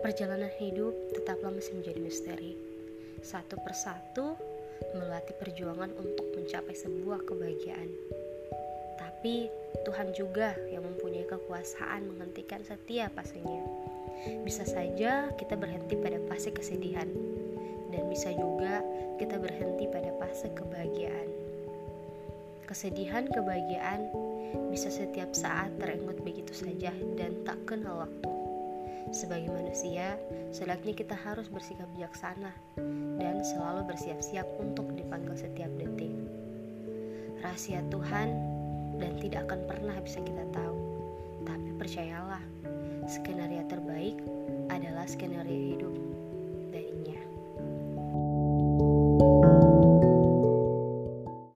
Perjalanan hidup tetaplah masih menjadi misteri. Satu persatu melatih perjuangan untuk mencapai sebuah kebahagiaan. Tapi Tuhan juga yang mempunyai kekuasaan menghentikan setiap fasenya. Bisa saja kita berhenti pada fase kesedihan dan bisa juga kita berhenti pada fase kebahagiaan. Kesedihan kebahagiaan bisa setiap saat terenggut begitu saja dan tak kenal waktu. Sebagai manusia, selayaknya kita harus bersikap bijaksana dan selalu bersiap-siap untuk dipanggil setiap detik. Rahasia Tuhan dan tidak akan pernah bisa kita tahu. Tapi percayalah, skenario terbaik adalah skenario hidup.